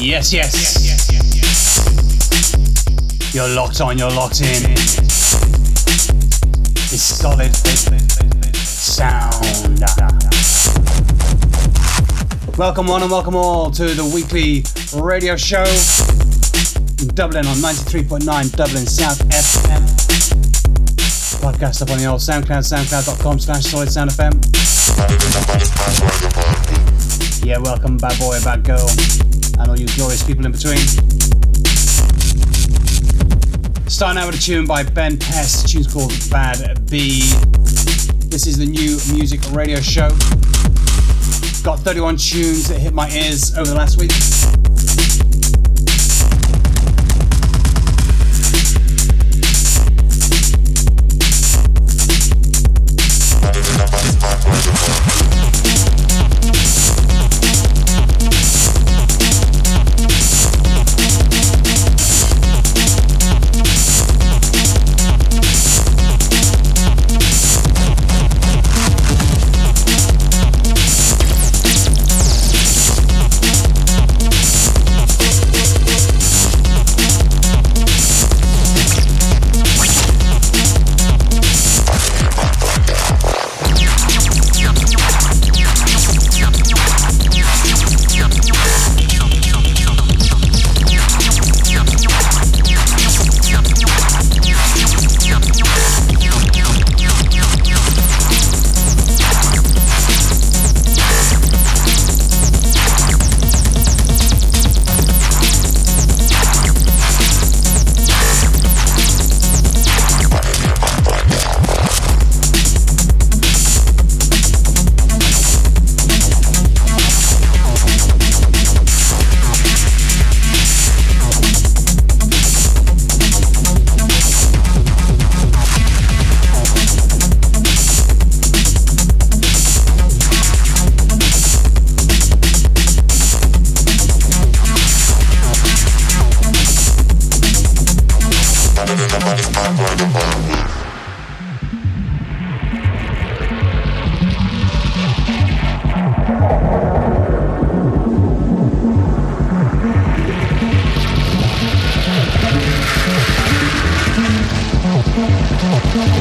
Yes, yes. You're locked on, you're locked in. It's solid sound. Welcome one and welcome all to the weekly radio show in Dublin on 93.9 Dublin South FM. Podcast up on the old SoundCloud, soundcloud.com slash solid sound FM. Yeah, welcome bad boy, bad girl, and all you glorious people in between. Starting out with a tune by Ben Pest, tune's called Bad B. This is the new music radio show. Got 31 tunes that hit my ears over the last week. Oh,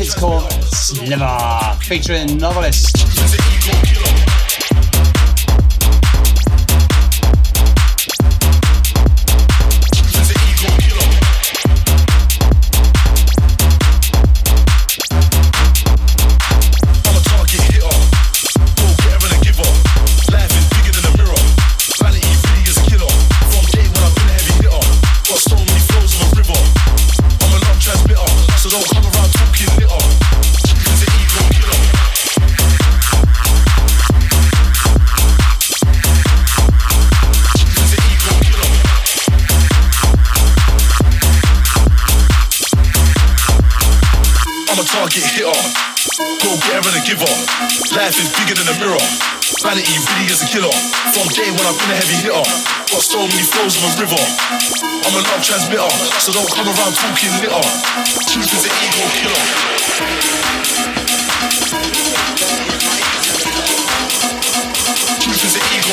It's called Sliver, featuring Novelist. Really is a killer. From day when I've been a heavy hitter. Got so many flows of a river. I'm a love transmitter, so don't come around talking litter. Truth is an ego killer. Truth is an ego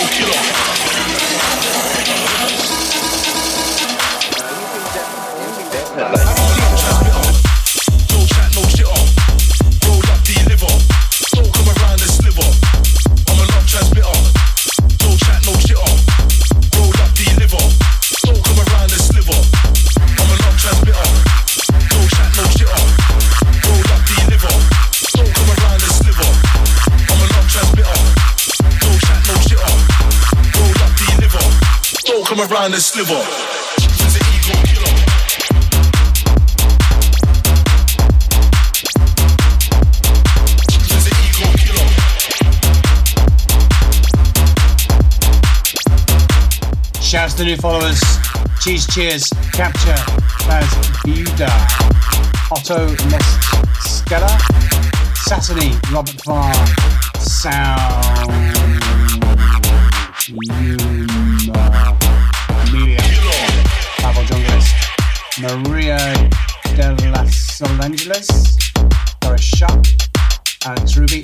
killer. Around and sliver. Shouts to new followers. Cheese Cheers, Capture, Baz Buda, Otto Mescala, Sassany, Robert Farr, Sound, Maria de Los Angeles, Doris Sharp, Alex Ruby,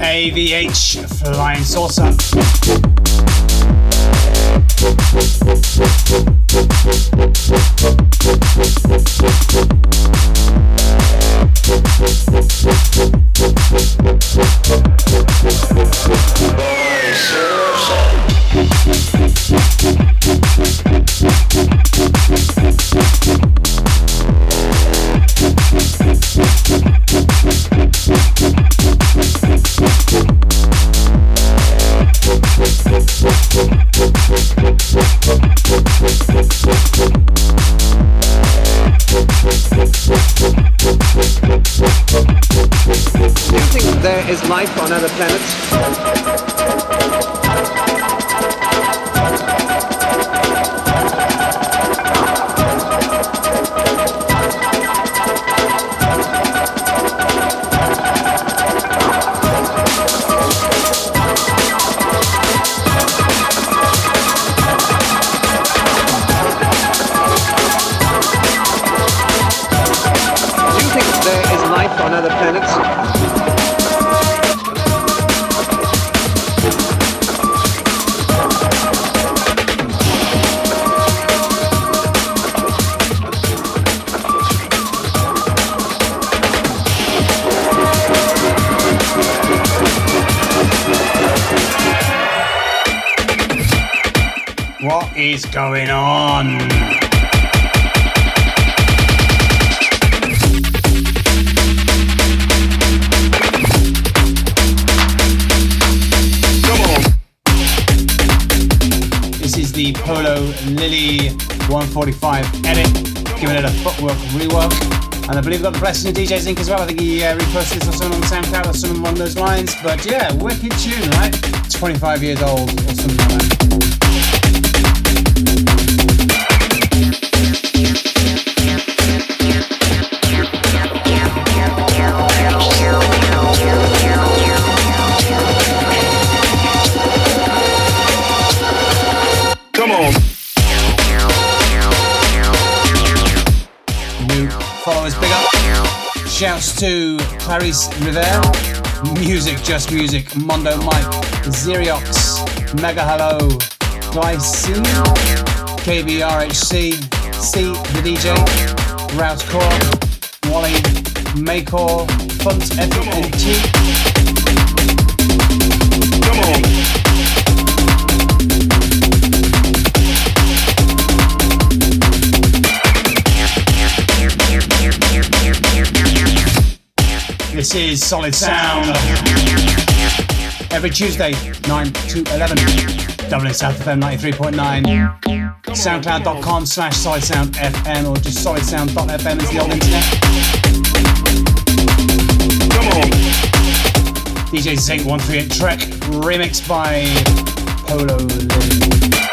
AVH Flying Saucer. Going on? This is the Polo Lilli 145 edit, giving it a footwork rework. And I believe we got the blessing of DJ Zinc as well. I think he uh, reposted this or something on SoundCloud or something along those lines. But yeah, wicked tune, right? 25 years old or something like that come on. Shout Shouts to Clarice Rivera, Music Just Music, Mondo Mike, Xerox, Mega Hello, Dice, KBRHC, C the DJ, Route Core, Wally, Maycore, Funt FNT. Come on. This is Solid Sound. Every Tuesday, 9 to 11. Dublin South FM 93.9. Soundcloud.com slash Solid or just solidsound.fm is the old internet. Come on. DJ Zinc 138 Trek, remixed by Polo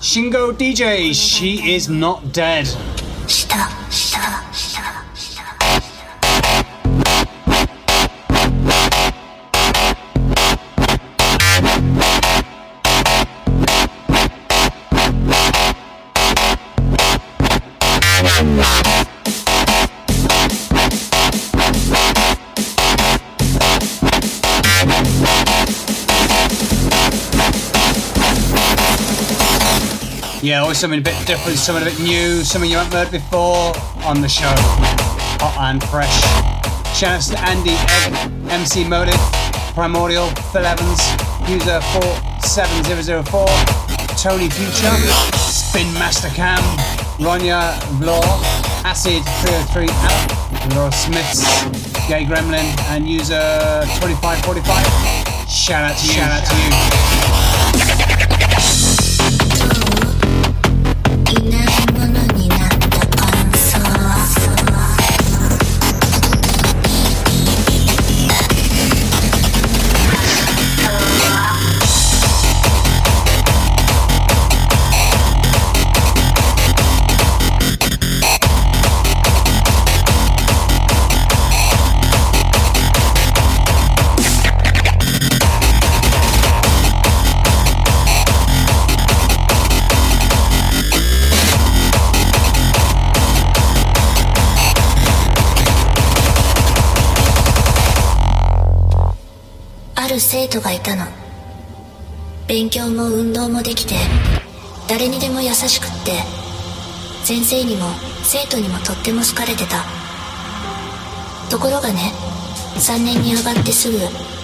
Shingo DJ, she is not dead. Yeah, always something a bit different, something a bit new, something you haven't heard before on the show. Hot and fresh. Shout to Andy Egg, MC Motive, Primordial, Phil Evans, user 47004, Tony Future, Spin Master Cam, Ronya Vlor, Acid 303 App, Laura Smiths, Gay Gremlin, and user 2545. Shout out to you. Shout out to you. 生徒がいたの。勉強も運動もできて誰にでも優しくって先生にも生徒にもとっても好かれてた。ところがね3年に上がってすぐ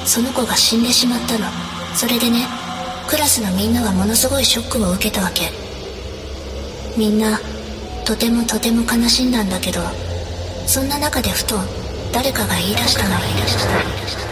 その子が死んでしまったの。それでねクラスのみんながものすごいショックを受けたわけ。みんなとてもとても悲しんだんだけどそんな中でふと誰かが言い出したの。言い出した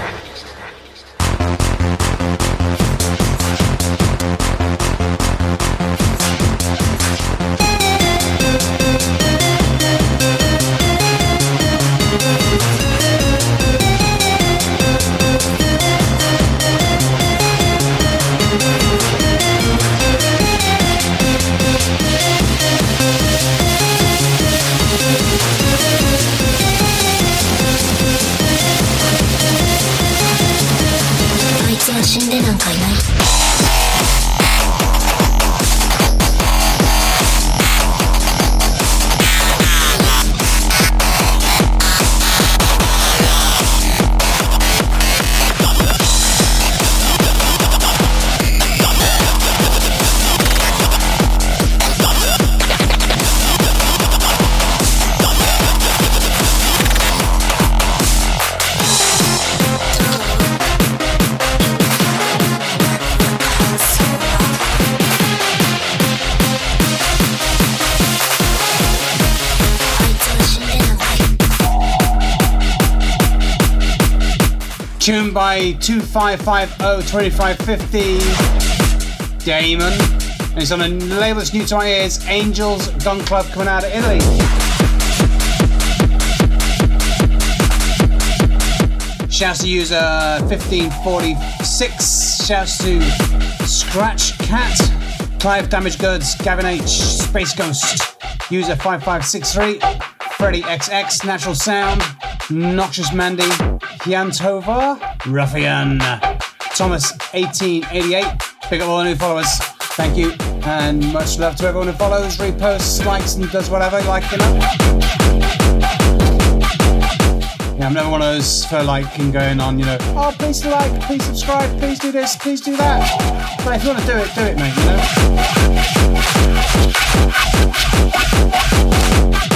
by 2550-2550 Daimon. And it's on a label that's new to my ears, Angels Gun Club coming out of Italy. Shouts to user 1546. Shouts to Scratch Cat, Clive Damage Goods, Gavin H, Space Ghost, user 5563, Freddy XX, Natural Sound, Noxious Mandy, Tova, Ruffian, uh, Thomas 1888. Big up all the new followers. Thank you. And much love to everyone who follows, reposts, likes, and does whatever, like, you know. Yeah, I'm never one of those for like and going on, you know, oh, please like, please subscribe, please do this, please do that. But if you want to do it, do it, mate, you know?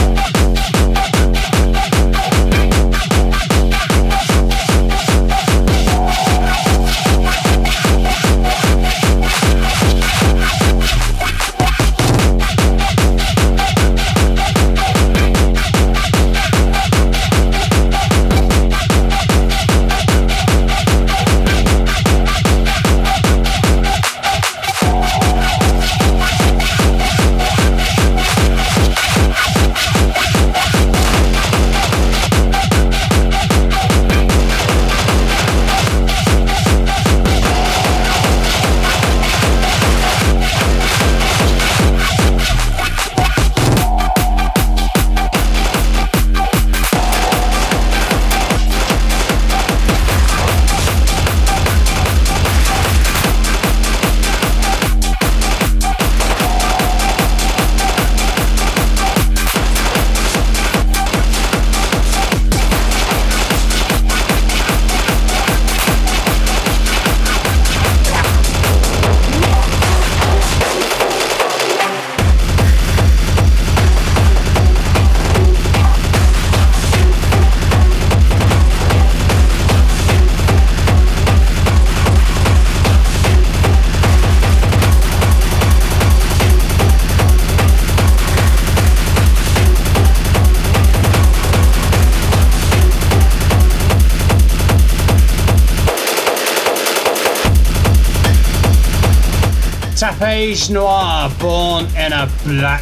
Tapage Noir, born in a black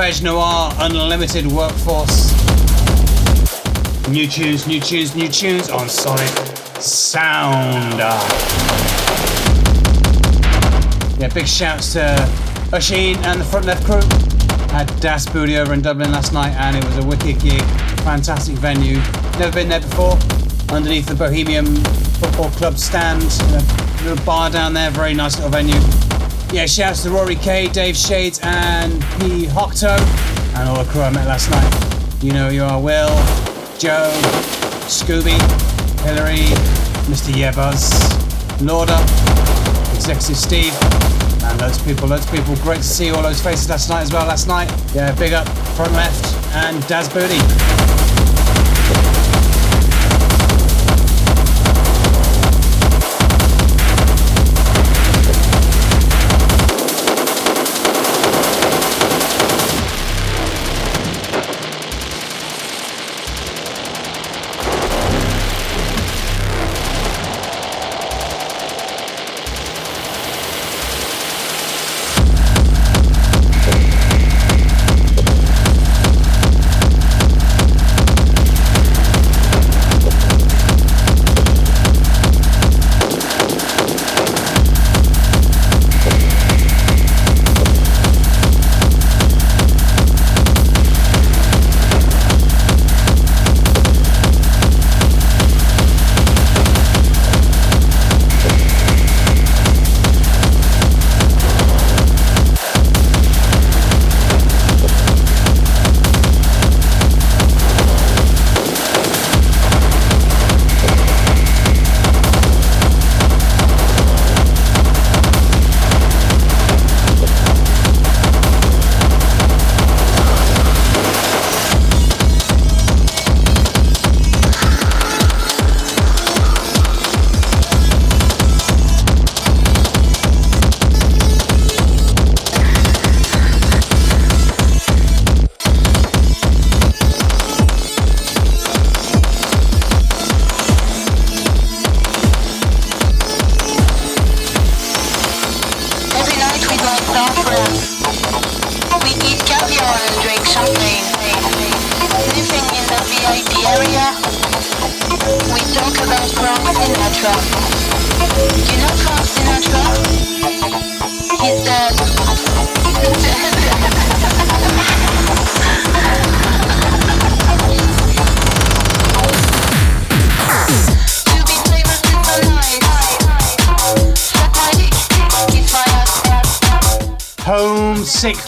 Noir Unlimited Workforce. New tunes, new tunes, new tunes on Sonic Sound. Yeah, big shouts to Oshin and the Front Left crew. Had Das Booty over in Dublin last night and it was a wicked gig. Fantastic venue. Never been there before. Underneath the Bohemian Football Club stand. A little bar down there, very nice little venue. Yeah, shouts to Rory K, Dave Shades, and P. Hocto, and all the crew I met last night. You know you are Will, Joe, Scooby, Hillary, Mr. Yebuzz, Lauder, Executive Steve, And loads of people, loads of people. Great to see all those faces last night as well. Last night, yeah, big up, front left, and Daz Booty.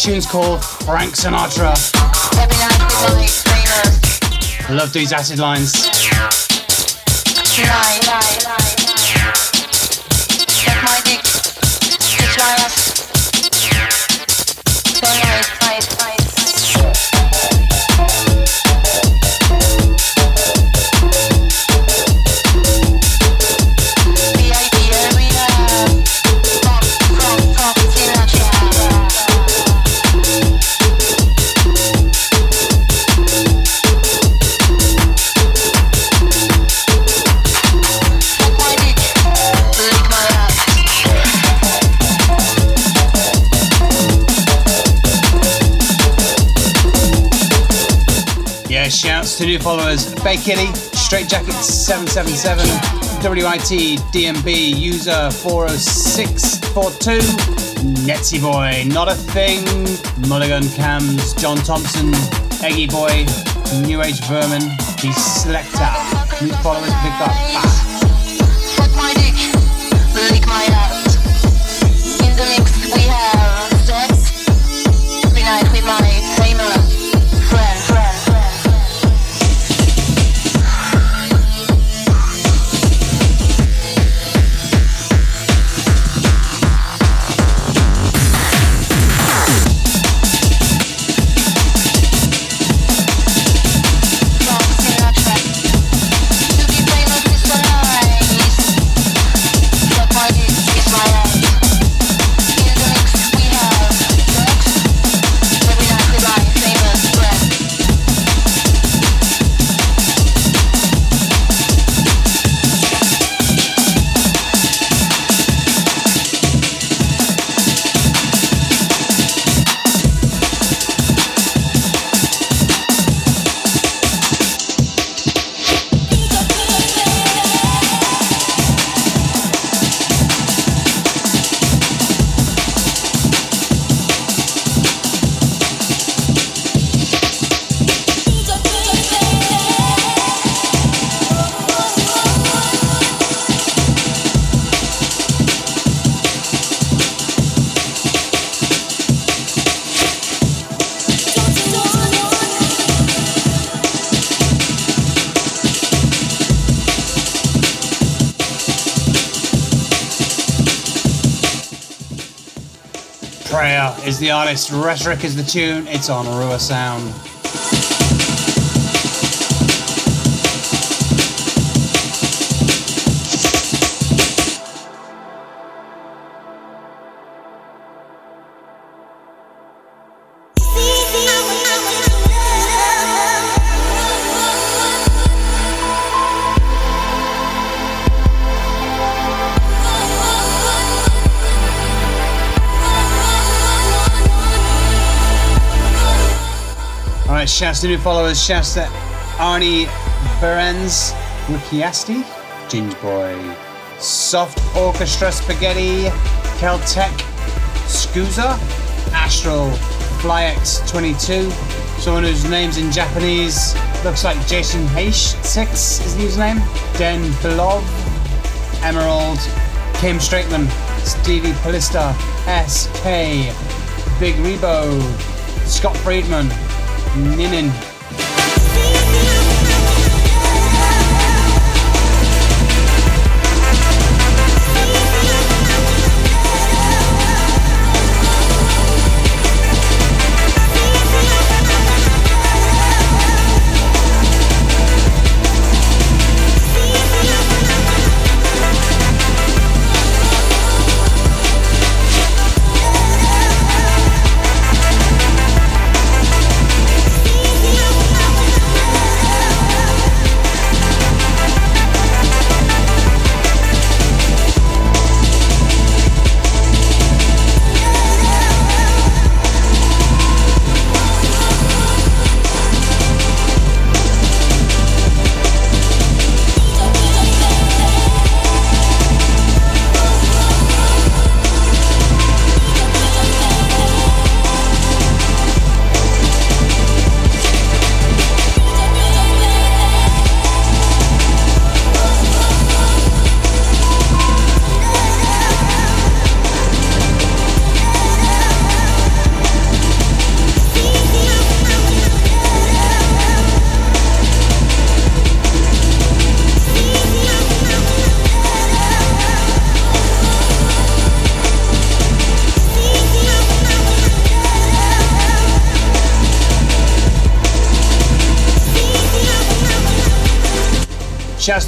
Tune's called Frank Sinatra. I love these acid lines. To new followers Bay Kitty, Straight Jacket 777, WIT DMB, user 40642, Netsy Boy, Not a Thing, Mulligan Cams, John Thompson, Eggy Boy, New Age Vermin, The Selector. New followers pick up. Fuck the artist, Rhetoric is the tune, it's on Rua Sound. To new followers. Shouts to Arnie Berens, Wikiasti, Ginge Boy, Soft Orchestra Spaghetti, Caltech, Scusa, Astral, FlyX22, someone whose name's in Japanese looks like Jason H6 is the username, Den Belov, Emerald, Kim Straightman, Stevie Polista, SK, Big Rebo, Scott Friedman, Ninin.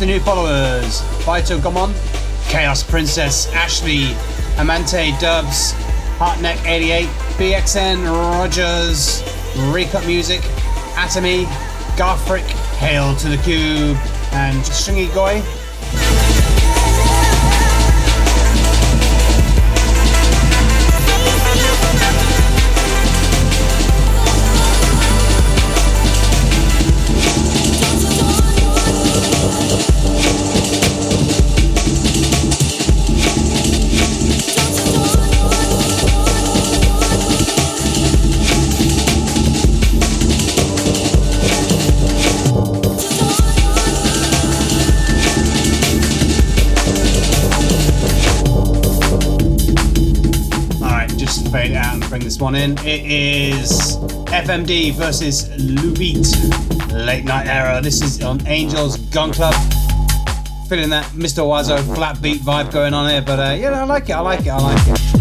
To new followers Vito Gomon, Chaos Princess, Ashley, Amante Dubs, Heartneck88, BXN Rogers, Recut Music, Atomy, Garfrick, Hail to the Cube, and Stringy Goy. One in. It is FMD versus Lubeat Late Night Error. This is on Angels Gun Club. Feeling that Mr. Oizo flat beat vibe going on here, but uh, yeah, I like it, I like it, I like it.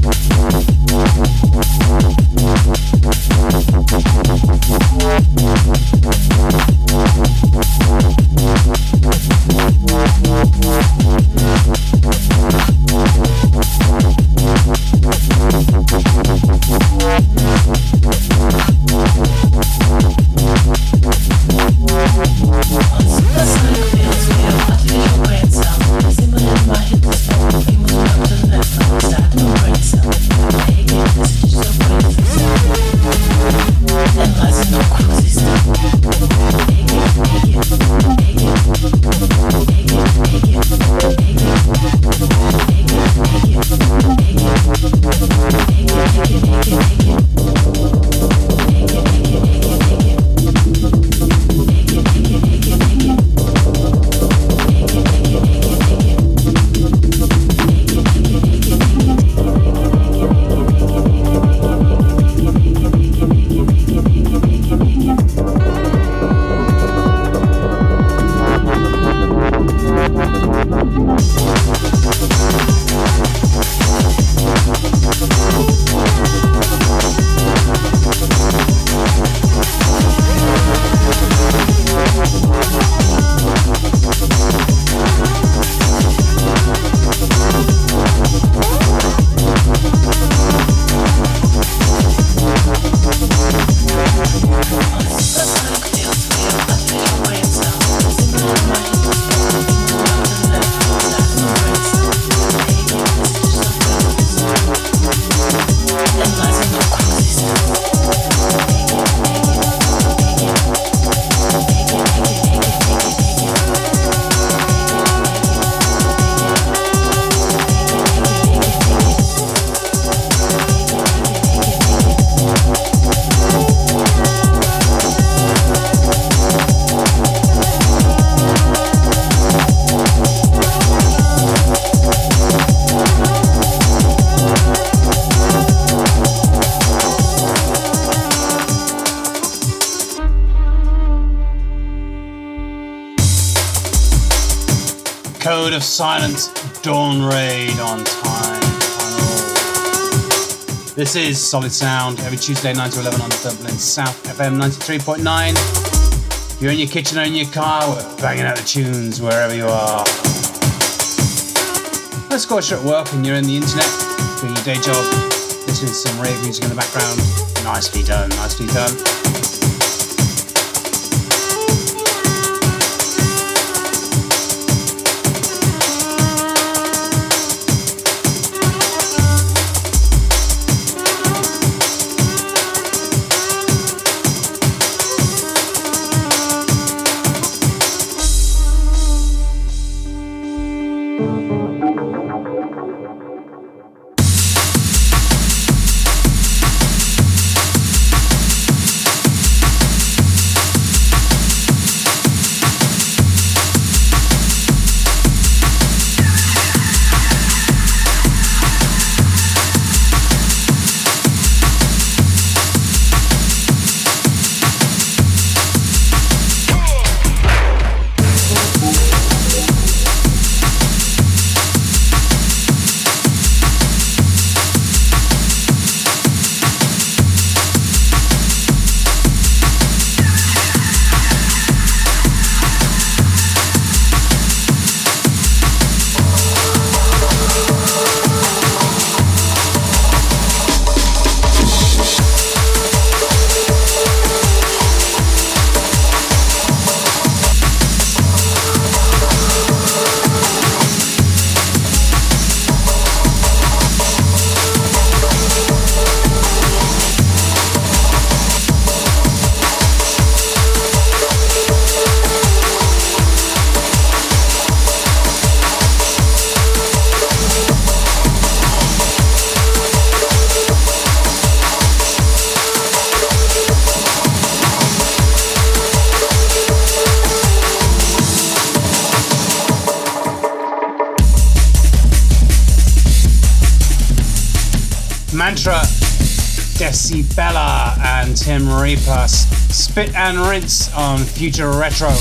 Silence, Dawn Raid on time. This is Solid Sound every Tuesday 9 to 11 on the Dublin South FM 93.9. If you're in your kitchen or in your car, we're banging out the tunes wherever you are. Let's go you're at work and you're in the internet doing your day job, listening to some rave music in the background. Nicely done, nicely done. Bella and Tim Reaper. Spit and Rinse on Future Retro.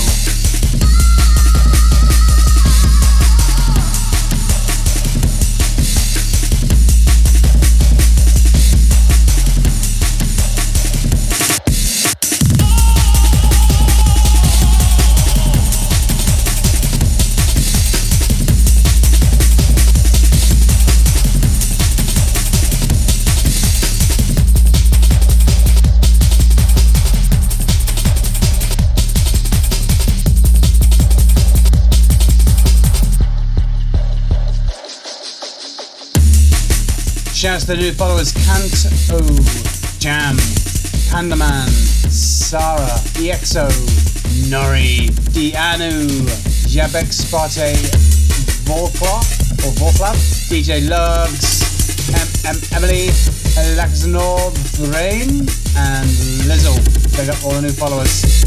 To the new followers Kanto, Jam, Pandaman, Sarah, EXO, Nori, Dianu, Jabek Sparte, Vorkla, or Vorklav, DJ Lugs, em- em- Emily, Laxanor, Brain, and Lizzo. Big up all the new followers.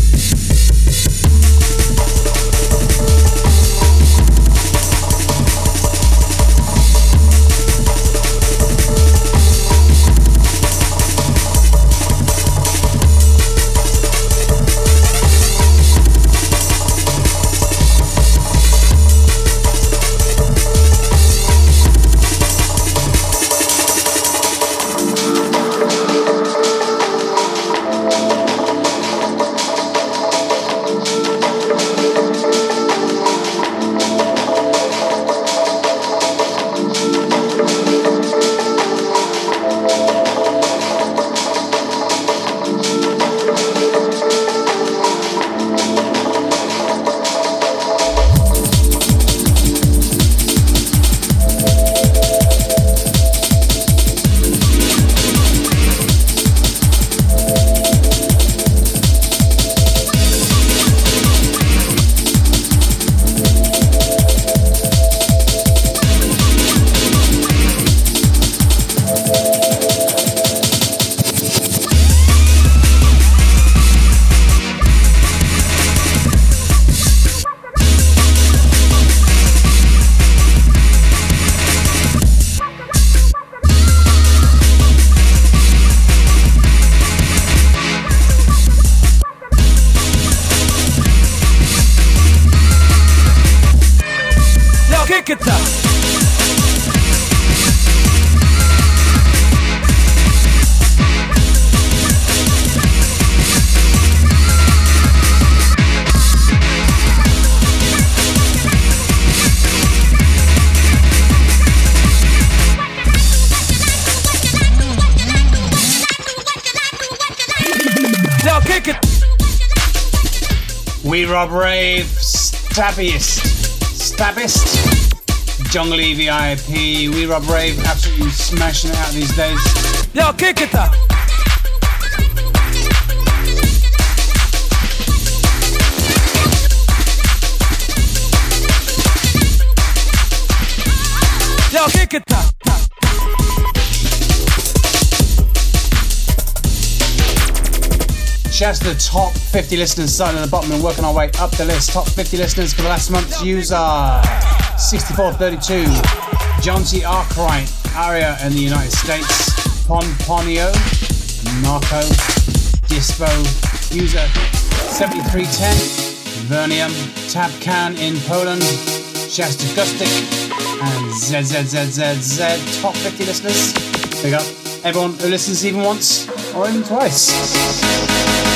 Kick it. Up. We Rob Rave, Stabbiest, Stabbist, Jungle VIP, We Rob Rave, absolutely smashing it out these days. Yo, kick it up. Yo, kick it up. Shouts to the top 50 listeners starting at the bottom and working our way up the list. Top 50 listeners for the last month's user 6432, John T. Arkwright, Aria in the United States, Ponponio, Marco, Dispo, user 7310, Vernium, Tabcan in Poland, Shouts to Gustic, and ZZZZZ, top 50 listeners. Big up everyone who listens even once or even twice.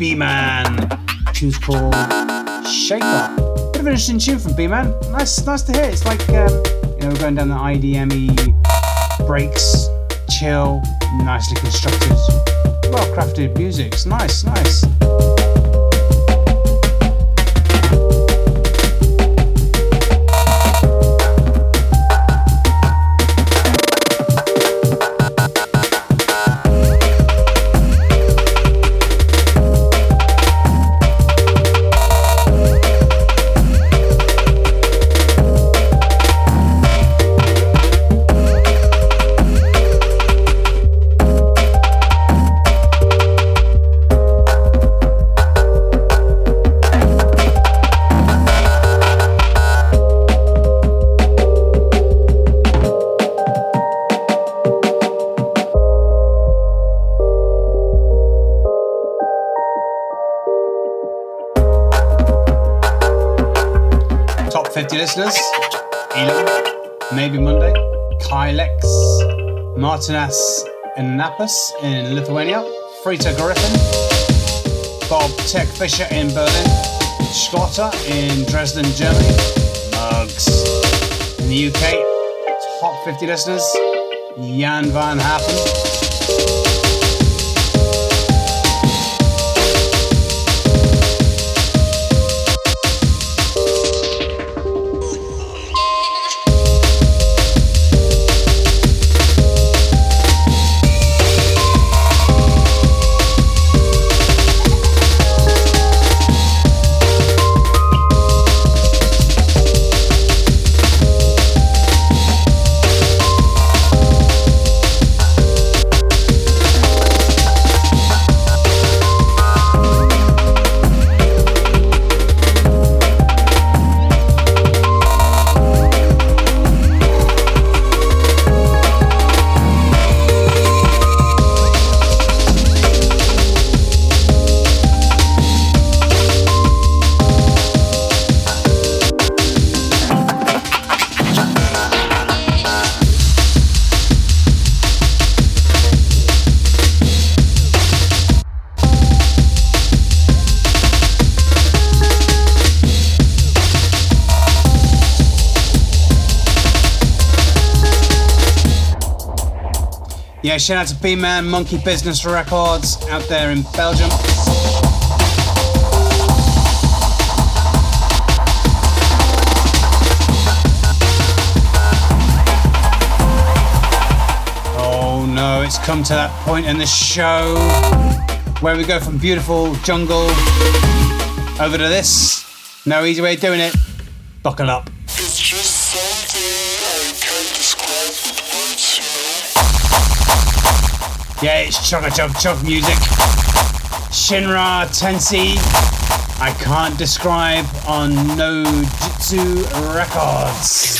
B-Man. Tune's called Shaper. Bit of an interesting tune from B-Man. Nice, nice to hear. It's like um, you know we're going down the IDME breaks, chill, nicely constructed, well-crafted music. It's nice, nice. Martinas Napas in Lithuania. Frita Griffin. Bob Tech Fisher in Berlin. Schlotter in Dresden, Germany. Mugs in the UK. Top 50 listeners. Jan van Happen. Yeah, shout out to B Man Monkey Business Records out there in Belgium. Oh no, it's come to that point in the show where we go from beautiful jungle over to this. No easy way of doing it. Buckle up. Yeah, it's chugga chug chug music. Shinra Tensei. I can't describe on No Jutsu Records.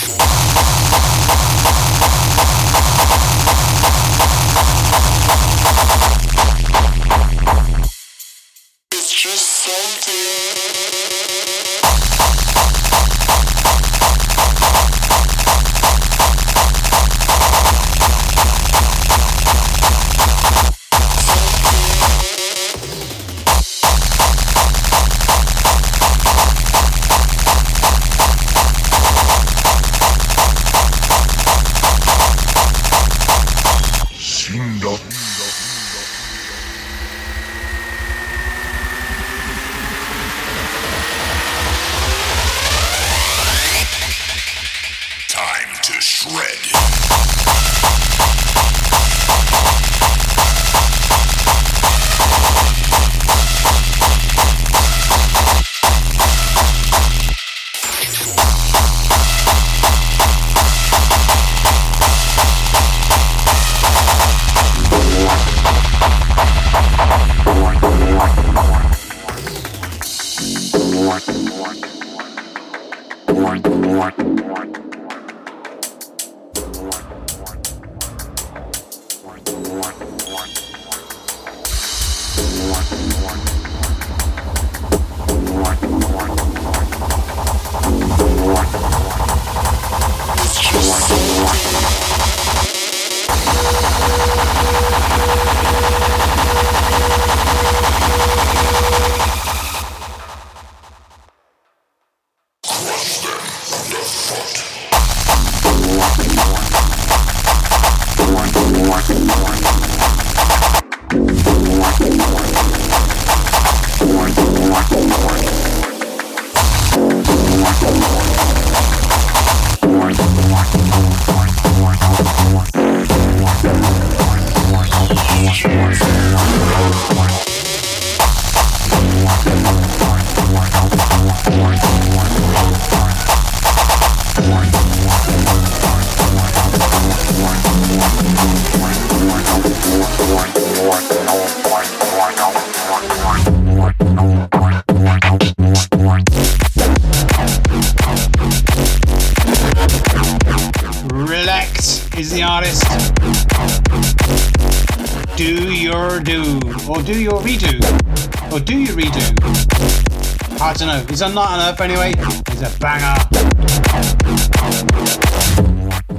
Don't know. It's on Night on Earth anyway. He's a banger.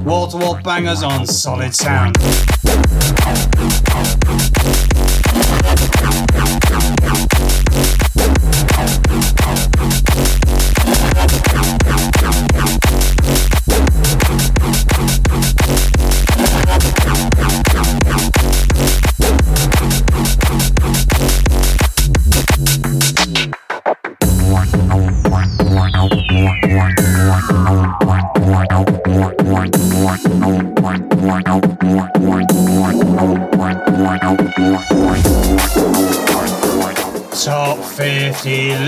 Wall to wall bangers on solid sound.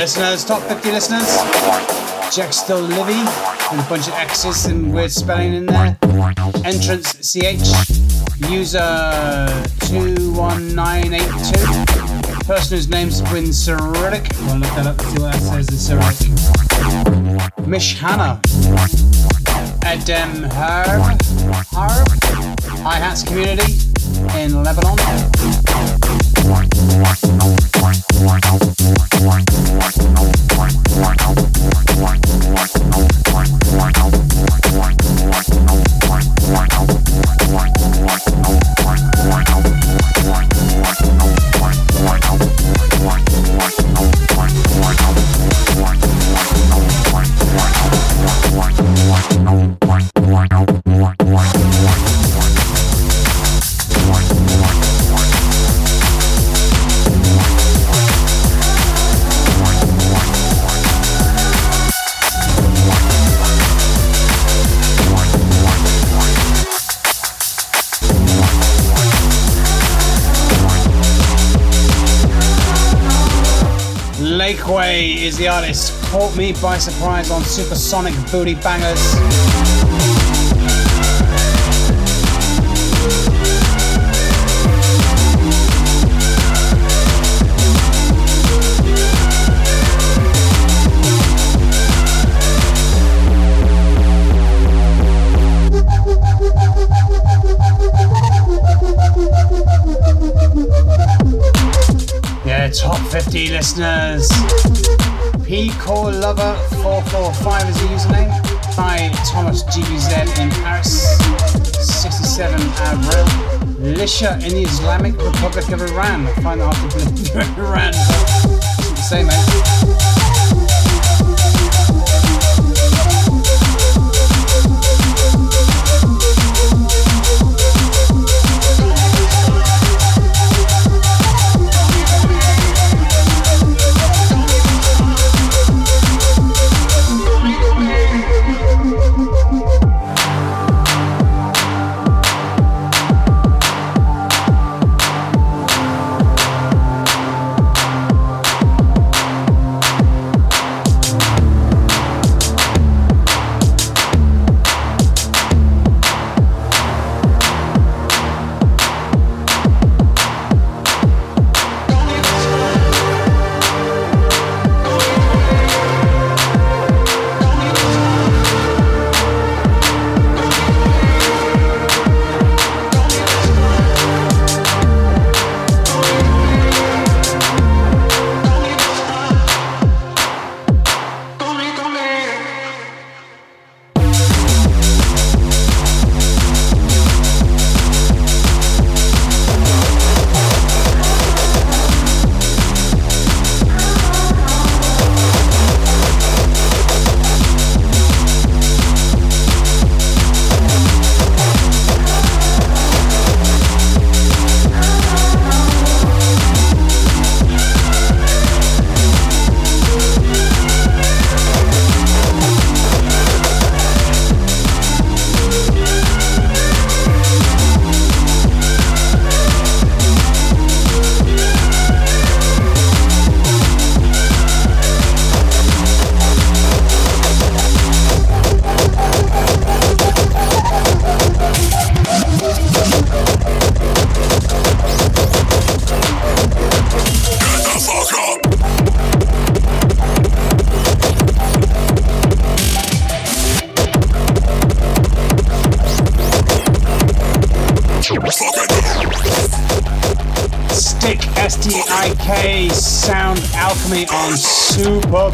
Listeners, top 50 listeners. Jack still living, and a bunch of X's and weird spelling in there. Entrance CH. User 21982. Person whose name's in Cyrillic. I'll look that up see what that says in Cyrillic. Mish Hannah. Edem Herb. Herb. Hi Hats Community in Lebanon. Lakeway is the artist. Caught me by surprise on Supersonic Booty Bangers. 50 listeners. Pico Lover 445 is the username. By Thomas GBZ in Paris. 67 Avril. Lisha in the Islamic Republic of Iran. I find that hard to Iran. what they say, mate.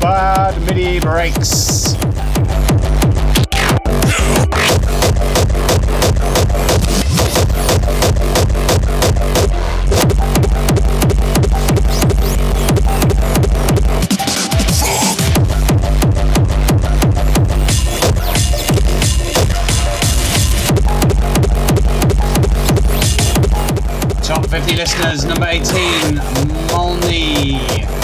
Bad MIDI Breaks. Top 50 listeners, number 18, Molny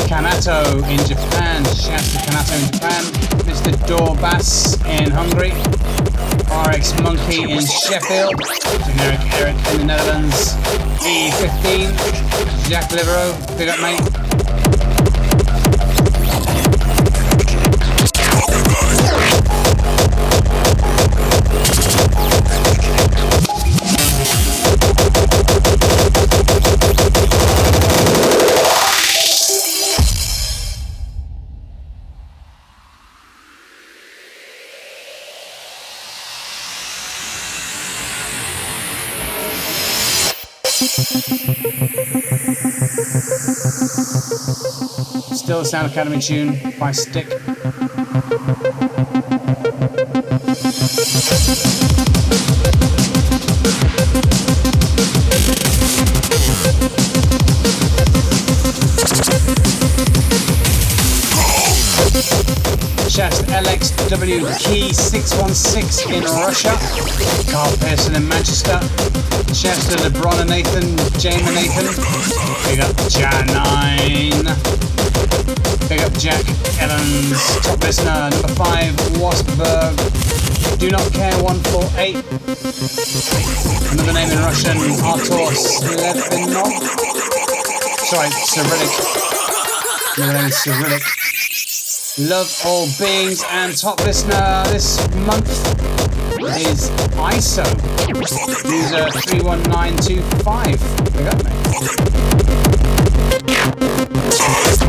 Kanato in Japan. Shouts to Kanato in Japan. Mr. Dor Bass in Hungary. RX Monkey in Sheffield. Generic Eric in the Netherlands. E15. Jack Livero, big up mate. Sound Alchemy tune by STIK. To LXW Key 616 in Russia. Carl Pearson in Manchester. To LeBron and Nathan, Jane and Nathan. Big up Jan9. Big up Jack Evans, top listener, number 5, Waspberg. Do not care 148. Another name in Russian, Artur Slevinov. Sorry, Cyrillic. My name is Cyrillic. Love all beings and top listener this month is ISO. User 31925. Big up, Nice,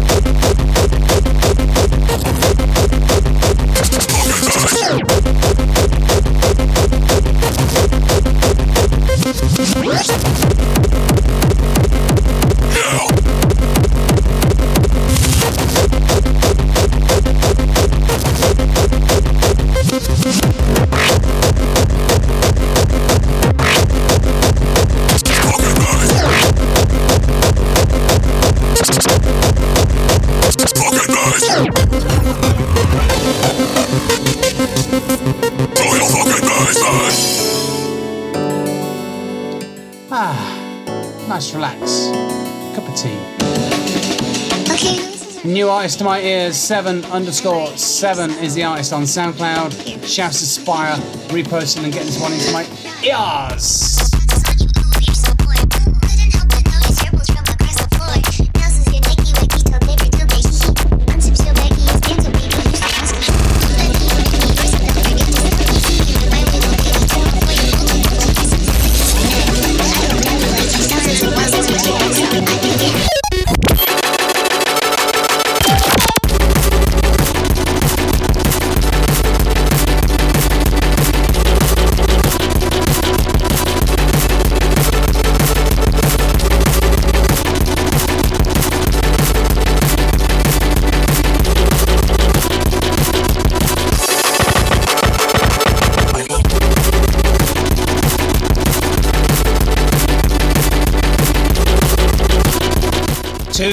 to my ears, seven underscore seven is the artist on SoundCloud. Shouts Aspire, reposting and getting this one into my ears.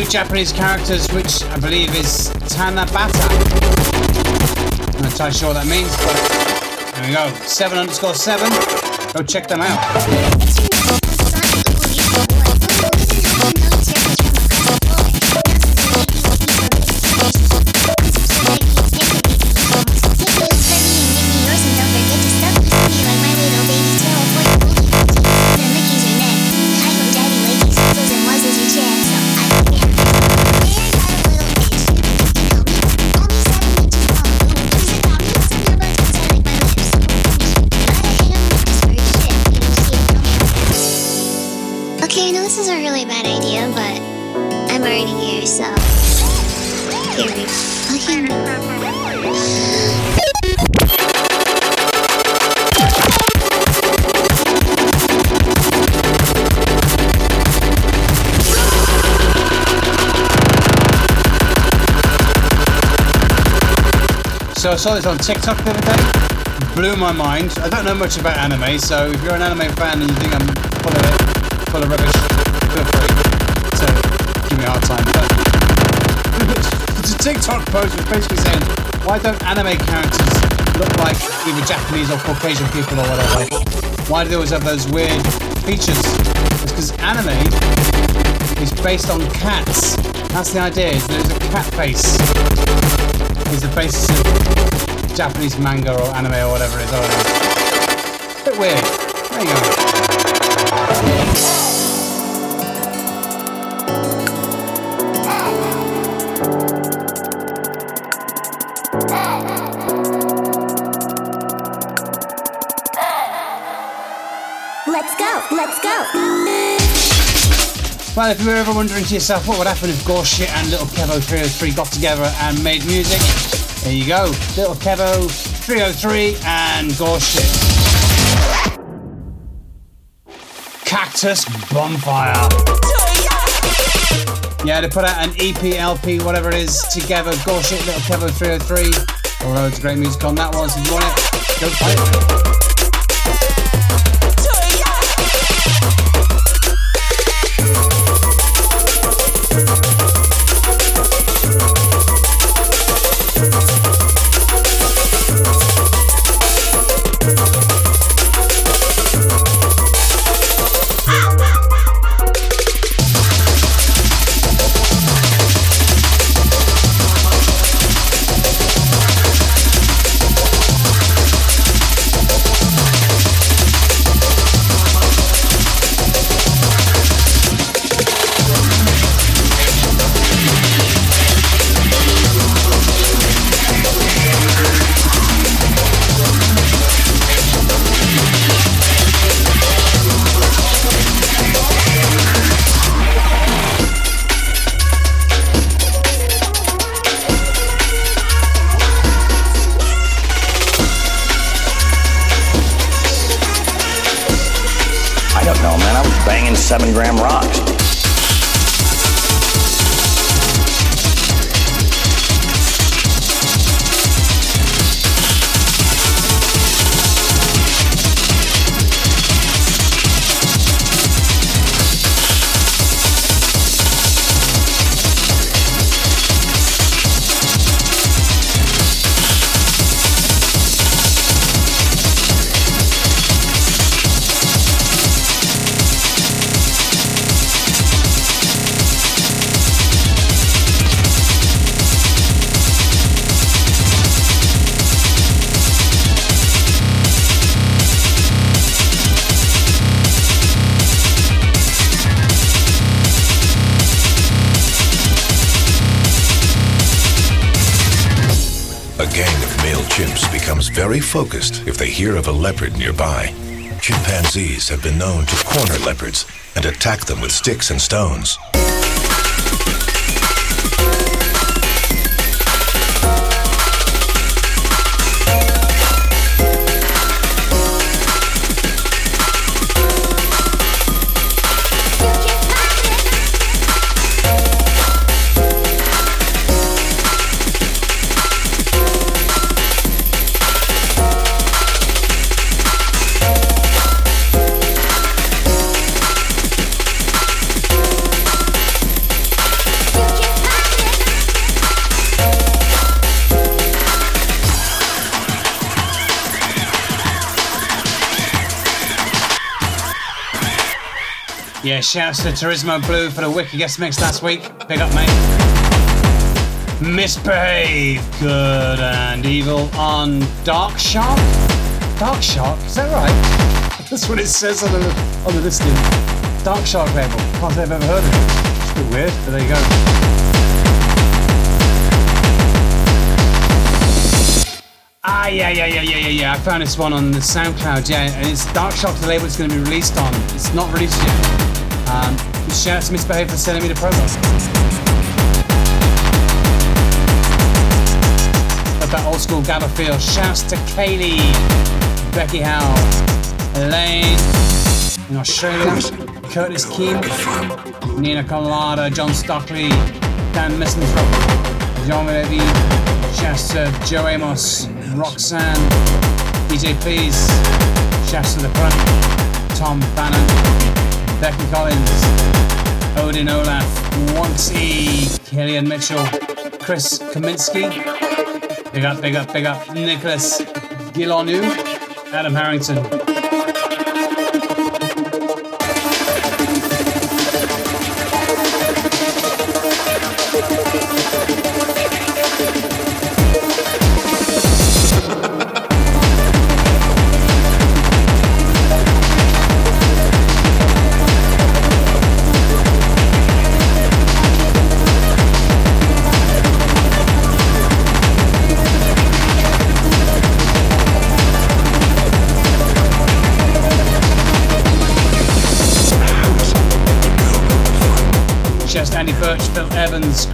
Two Japanese characters, which I believe is Tanabata. I'm not entirely sure what that means, but there we go. Seven underscore seven. Go check them out. Is a really bad idea, but I'm already here, so here we fucking So I saw this on TikTok the other day. Blew my mind. I don't know much about anime, so if you're an anime fan and you think I'm full of full of rubbish, TikTok post was basically saying, why don't anime characters look like either Japanese or Caucasian people or whatever? Why do they always have those weird features? It's because anime is based on cats. That's the idea, is there's a cat face is the basis of Japanese manga or anime or whatever it is. Don't. Bit weird. There you go. Well, if you were ever wondering to yourself what would happen if Goreshit and Little Kevo 303 got together and made music, there you go. Little Kevo 303 and Goreshit. Cactus Bonfire. Yeah, they put out an EP, LP, whatever it is, together. Goreshit, Little Kevo 303. Loads of great music on that one, so if you want it, go find it. Focused if they hear of a leopard nearby. Chimpanzees have been known to corner leopards and attack them with sticks and stones. Yeah, shouts to Turismo Blue for the wicked guest mix last week. Big up, mate. MissBehave, good and evil on Dark Shark. Dark Shark, is that right? That's what it says on the on the listing. Dark Shark label. Can't say I've ever heard of it. It's a bit weird, but there you go. Ah, yeah, yeah, yeah, yeah, yeah, yeah. I found this one on the SoundCloud, yeah, and it's Dark Shock, the label it's going to be released on. It's not released yet. Um, shout out to MissBehave for sending me the program. But that old school Gabba feel. Shouts to Kaylee, Becky Howe, Elaine in Australia, Curtis Keane, Nina Colada, John Stockley, Dan Misanthrope, Jean Levy, shouts to Joe Amos, Roxanne, DJ Please, shouts to the front, Tom Bannon, Becky Collins, Odin Olaf, Wanty, Killian Mitchell, Chris Kaminsky, big up, big up, big up, Nicholas Gilonu, Adam Harrington.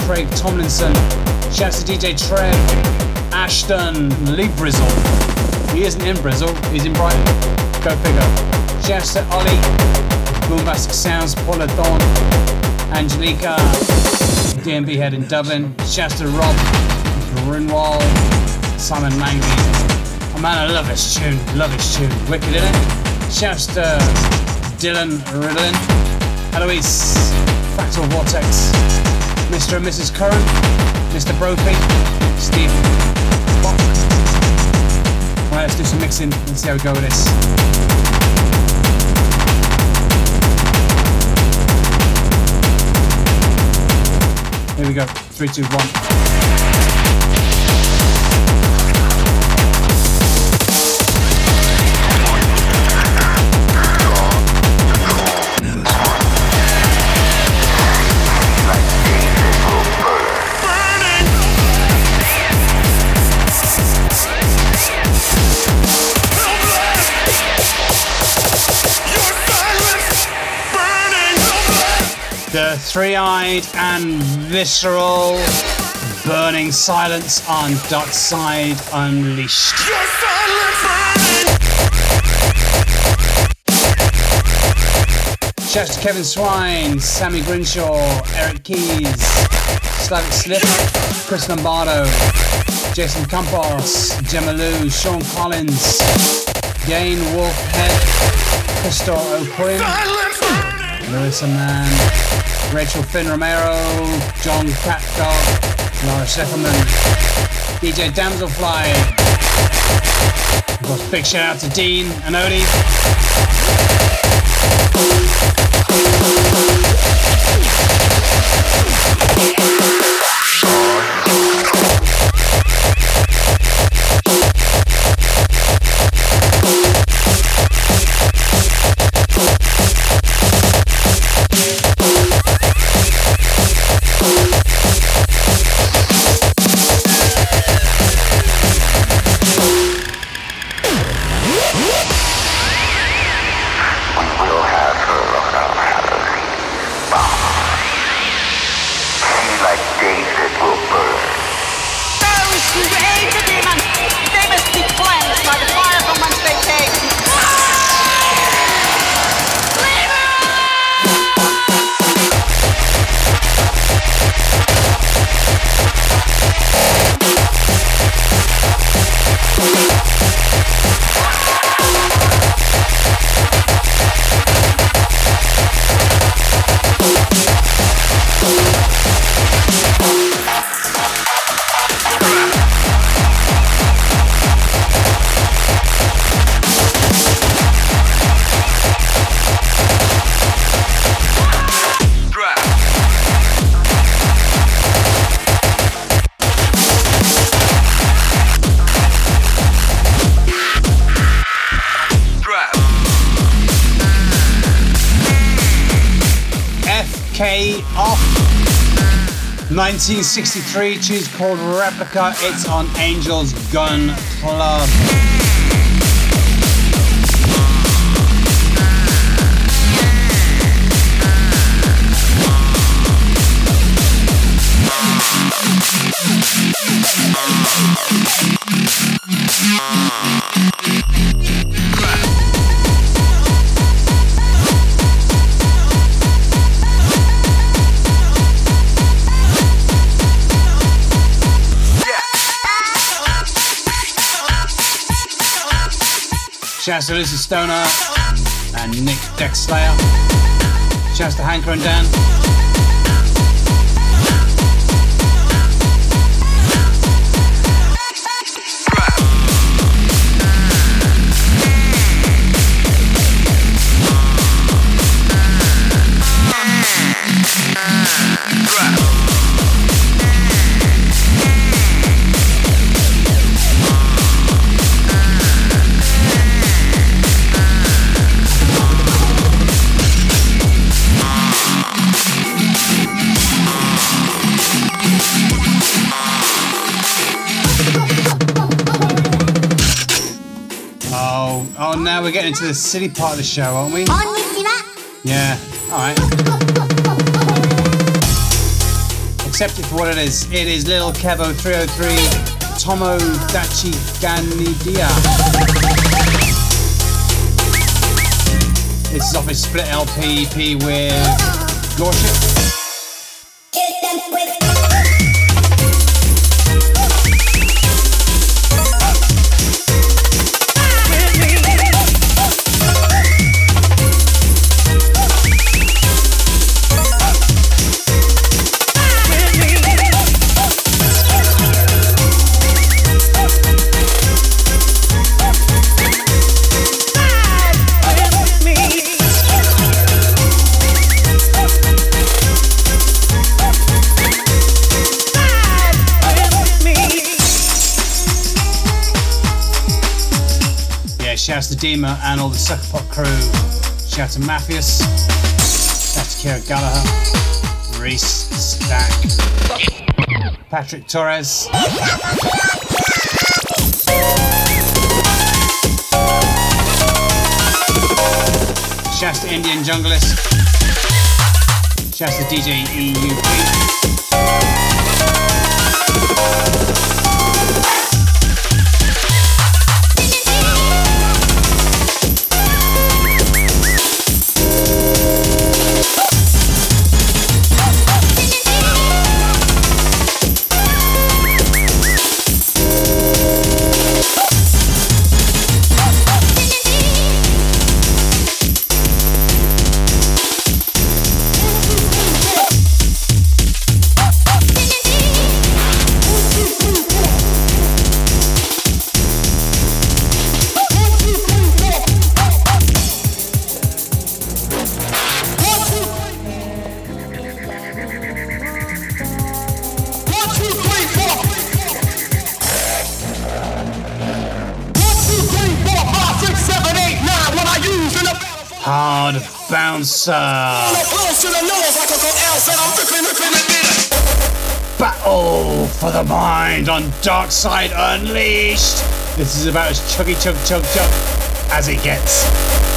Craig Tomlinson. Shouts to DJ Trev, Ashton, Lee Brizzle. He isn't in Brizzle, he's in Brighton. Go figure. Shouts to Ollie, Boombastic Sounds, Paula Dawn, Angelica, DMB Head in Dublin. Shouts to Rob, Grunwald, Simon Langley. Oh man, I love this tune, love this tune. Wicked, isn't it? Shouts to Dylan Riddlin, Eloise, Fractal Vortex, Mr. and Mrs. Curran, Mr. Brophy, Steve. Right, let's do some mixing and see how we go with this. Here we go. Three, two, one. Three eyed and visceral burning silence on Dark Side Unleashed. Shouts to Kevin Swine, Sammy Grinshaw, Eric Keys, Slavic Slip, Chris Lombardo, Jason Campos, Gemma Lou, Sean Collins, Gain Wolfhead, Christo O'Quinn, Larissa Mann, Rachel Finn Romero, John Catdog, Laura Settleman, DJ Damselfly. Of course, big shout out to Dean and Odie. 1963 tune's called Replica. It's on Angel's Gun Club. Shouts to Lucy Stoner and Nick Dexslayer. Shouts to Hanker and Dan. we're getting into the silly part of the show, aren't we? Yeah, alright. Accept it for what it is. It is Little Kevo 303 Tomo Dachi Ganaida. This is off his split LP EP with Goreshit. Dima and all the Sucker Pop crew. Shout to Mafias. Shout to Kira Gallagher. Reese Stack. Patrick Torres. Shouts to Indian Junglist. Shouts to DJ EUP. Battle for the mind on Dark Side Unleashed. This is about as chuggy chug chug chug as it gets.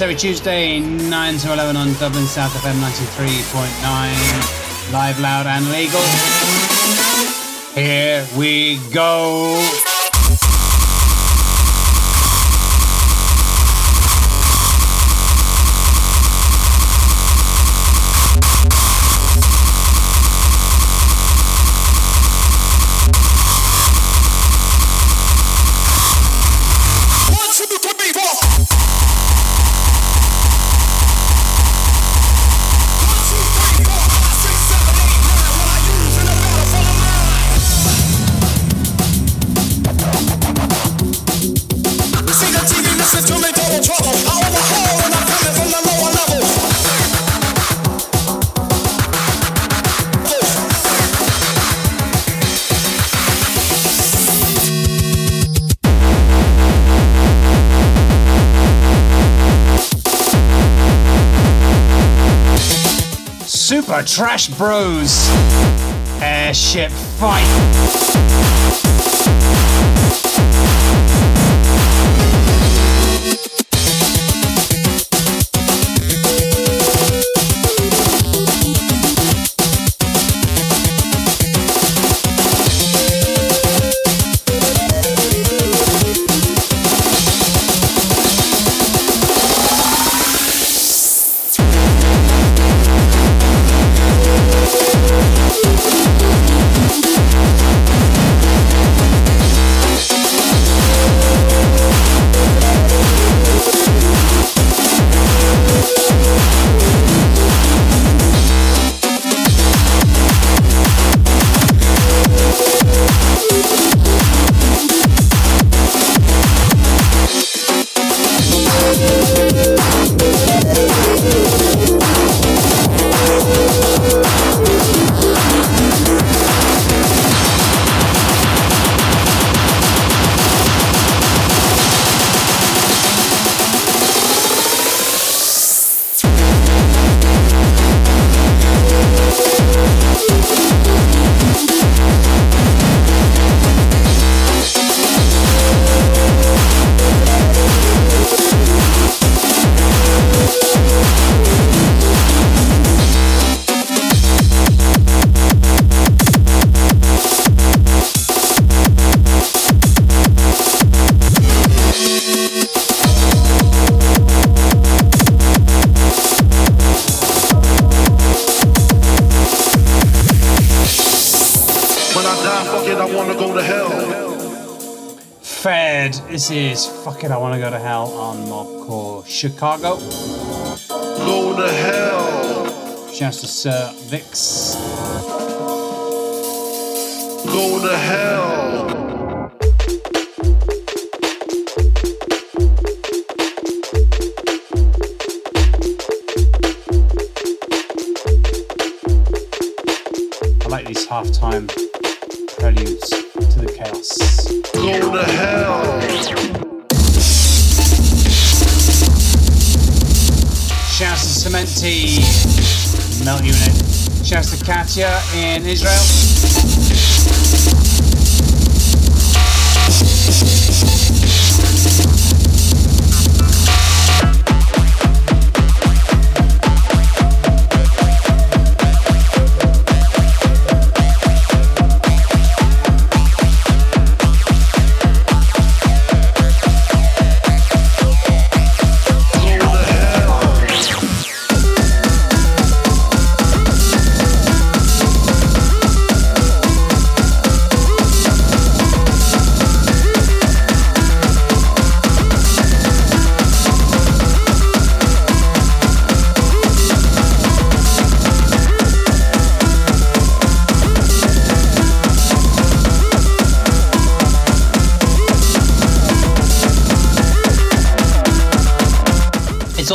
Every Tuesday, 9 to 11 on Dublin South FM 93.9. Live, loud, and legal. Here we go. Super Trash Bros. Airship Fight. Fuck It, I Wanna Go to Hell on Mobcore Chicago. Go to hell. Shouts to Sir Vix. Go to hell. I like these halftime preludes to the chaos. Go to hell. Shouts to Cementi Melt Unit. Shouts to Katya in Israel.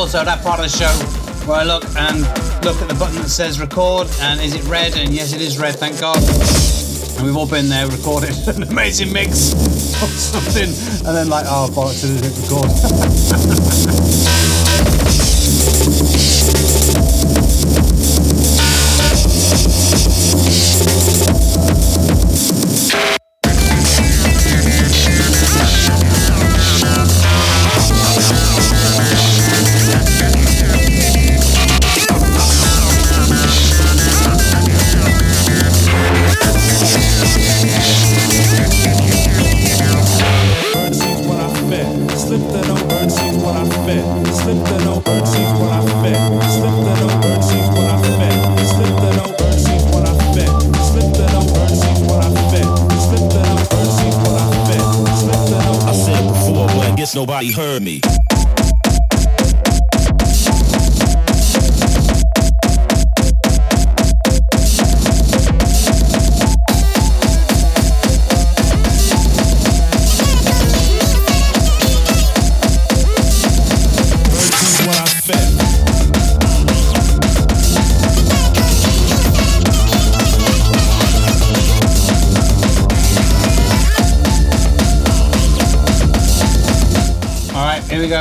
Also that part of the show where I look and look at the button that says record and is it red? And yes, it is red, thank God. And we've all been there recording an amazing mix of something and then like, oh, bollocks, it didn't record. nobody heard me.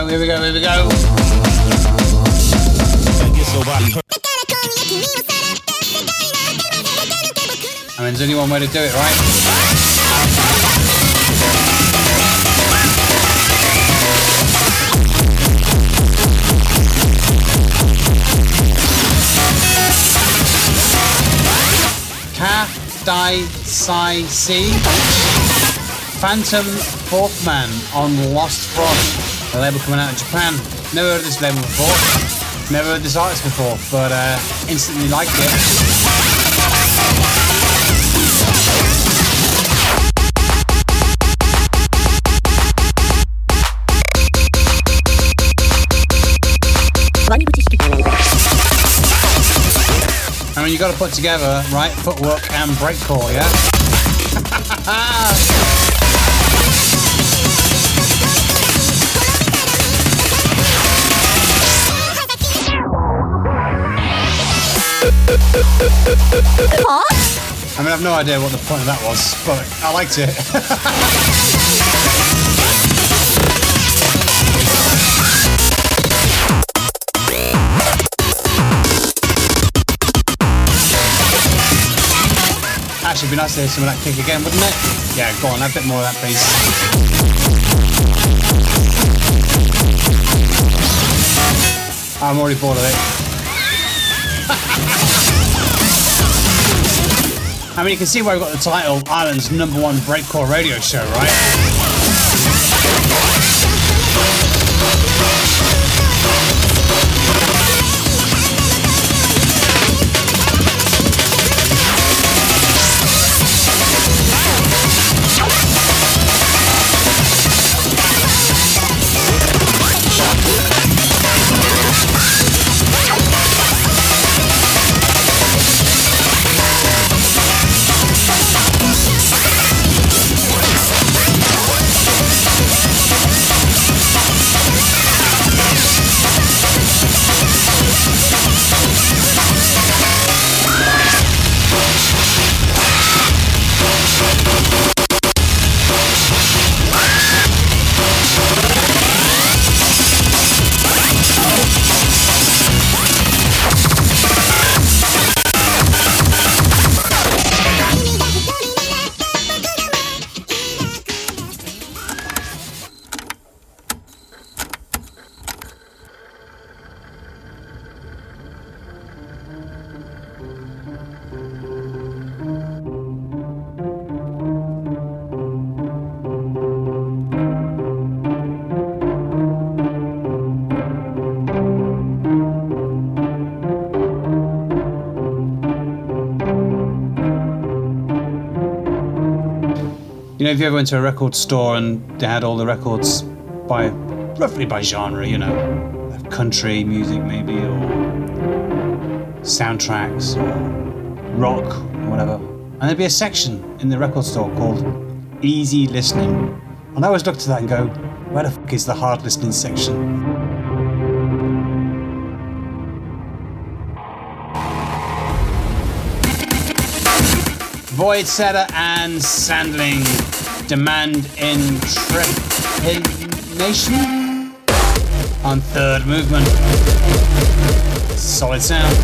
Here we go, here we go. I mean, there's only one way to do it, right? Ka Dai Sai Si Phantom Fourth Man on Lost Frog, a label coming out of Japan. Never heard this label before, never heard this artist before, but uh, instantly liked it. I mean, you got to put together, right, footwork and breakcore, yeah? I mean, I've no idea what the point of that was, but I liked it. Actually, it'd be nice to hear some of that kick again, wouldn't it? Yeah, go on, a bit more of that, please. I'm already bored of it. I mean, you can see where I've got the title Ireland's number one breakcore radio show, right? Know, if you ever went to a record store and they had all the records by roughly by genre, you know, country music maybe, or soundtracks, or rock, or whatever, and there'd be a section in the record store called Easy Listening. And I always looked at that and go, where the fuck is the hard listening section? Void Settler and Sandling demand intrepidation on third movement. Solid sound.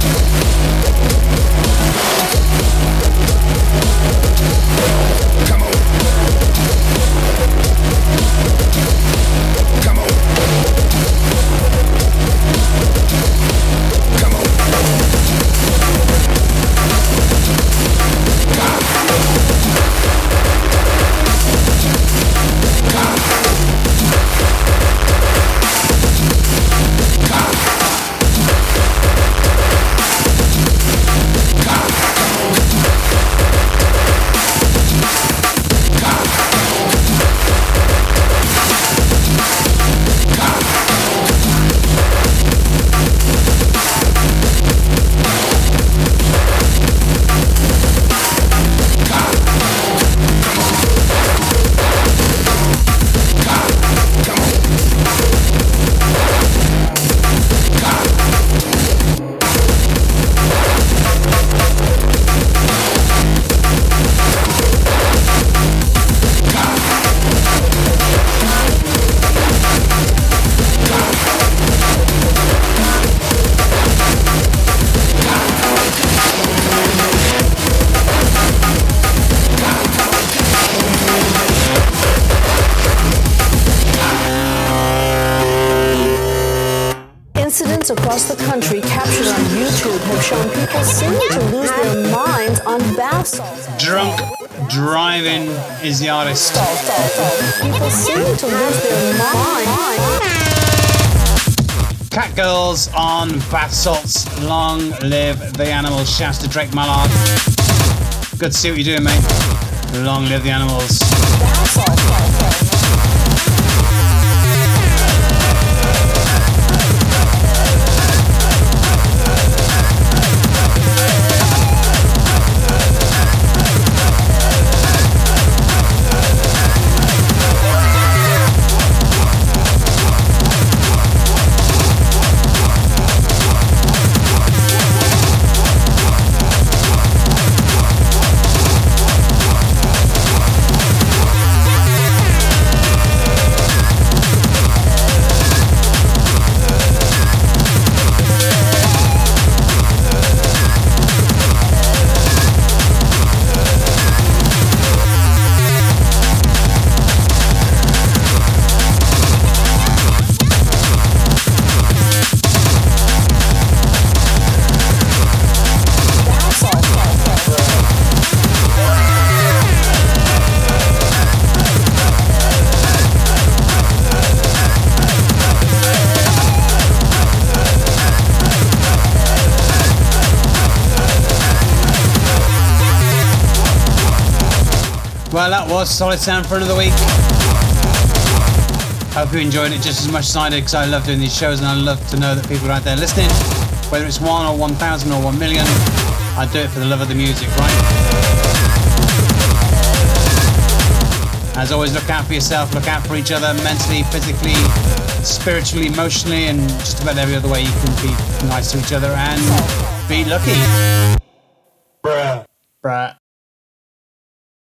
Come is the artist. Cat girls on bath salts. Long live the animals. Shouts to Drake Mallard. Good to see what you're doing, mate. Long live the animals. Solid sound for another week. Hope you enjoyed it just as much as I did because I love doing these shows and I love to know that people are out there listening. Whether it's one or 1,000 or 1 million, I do it for the love of the music, right? As always, look out for yourself, look out for each other mentally, physically, spiritually, emotionally, and just about every other way you can be nice to each other and be lucky.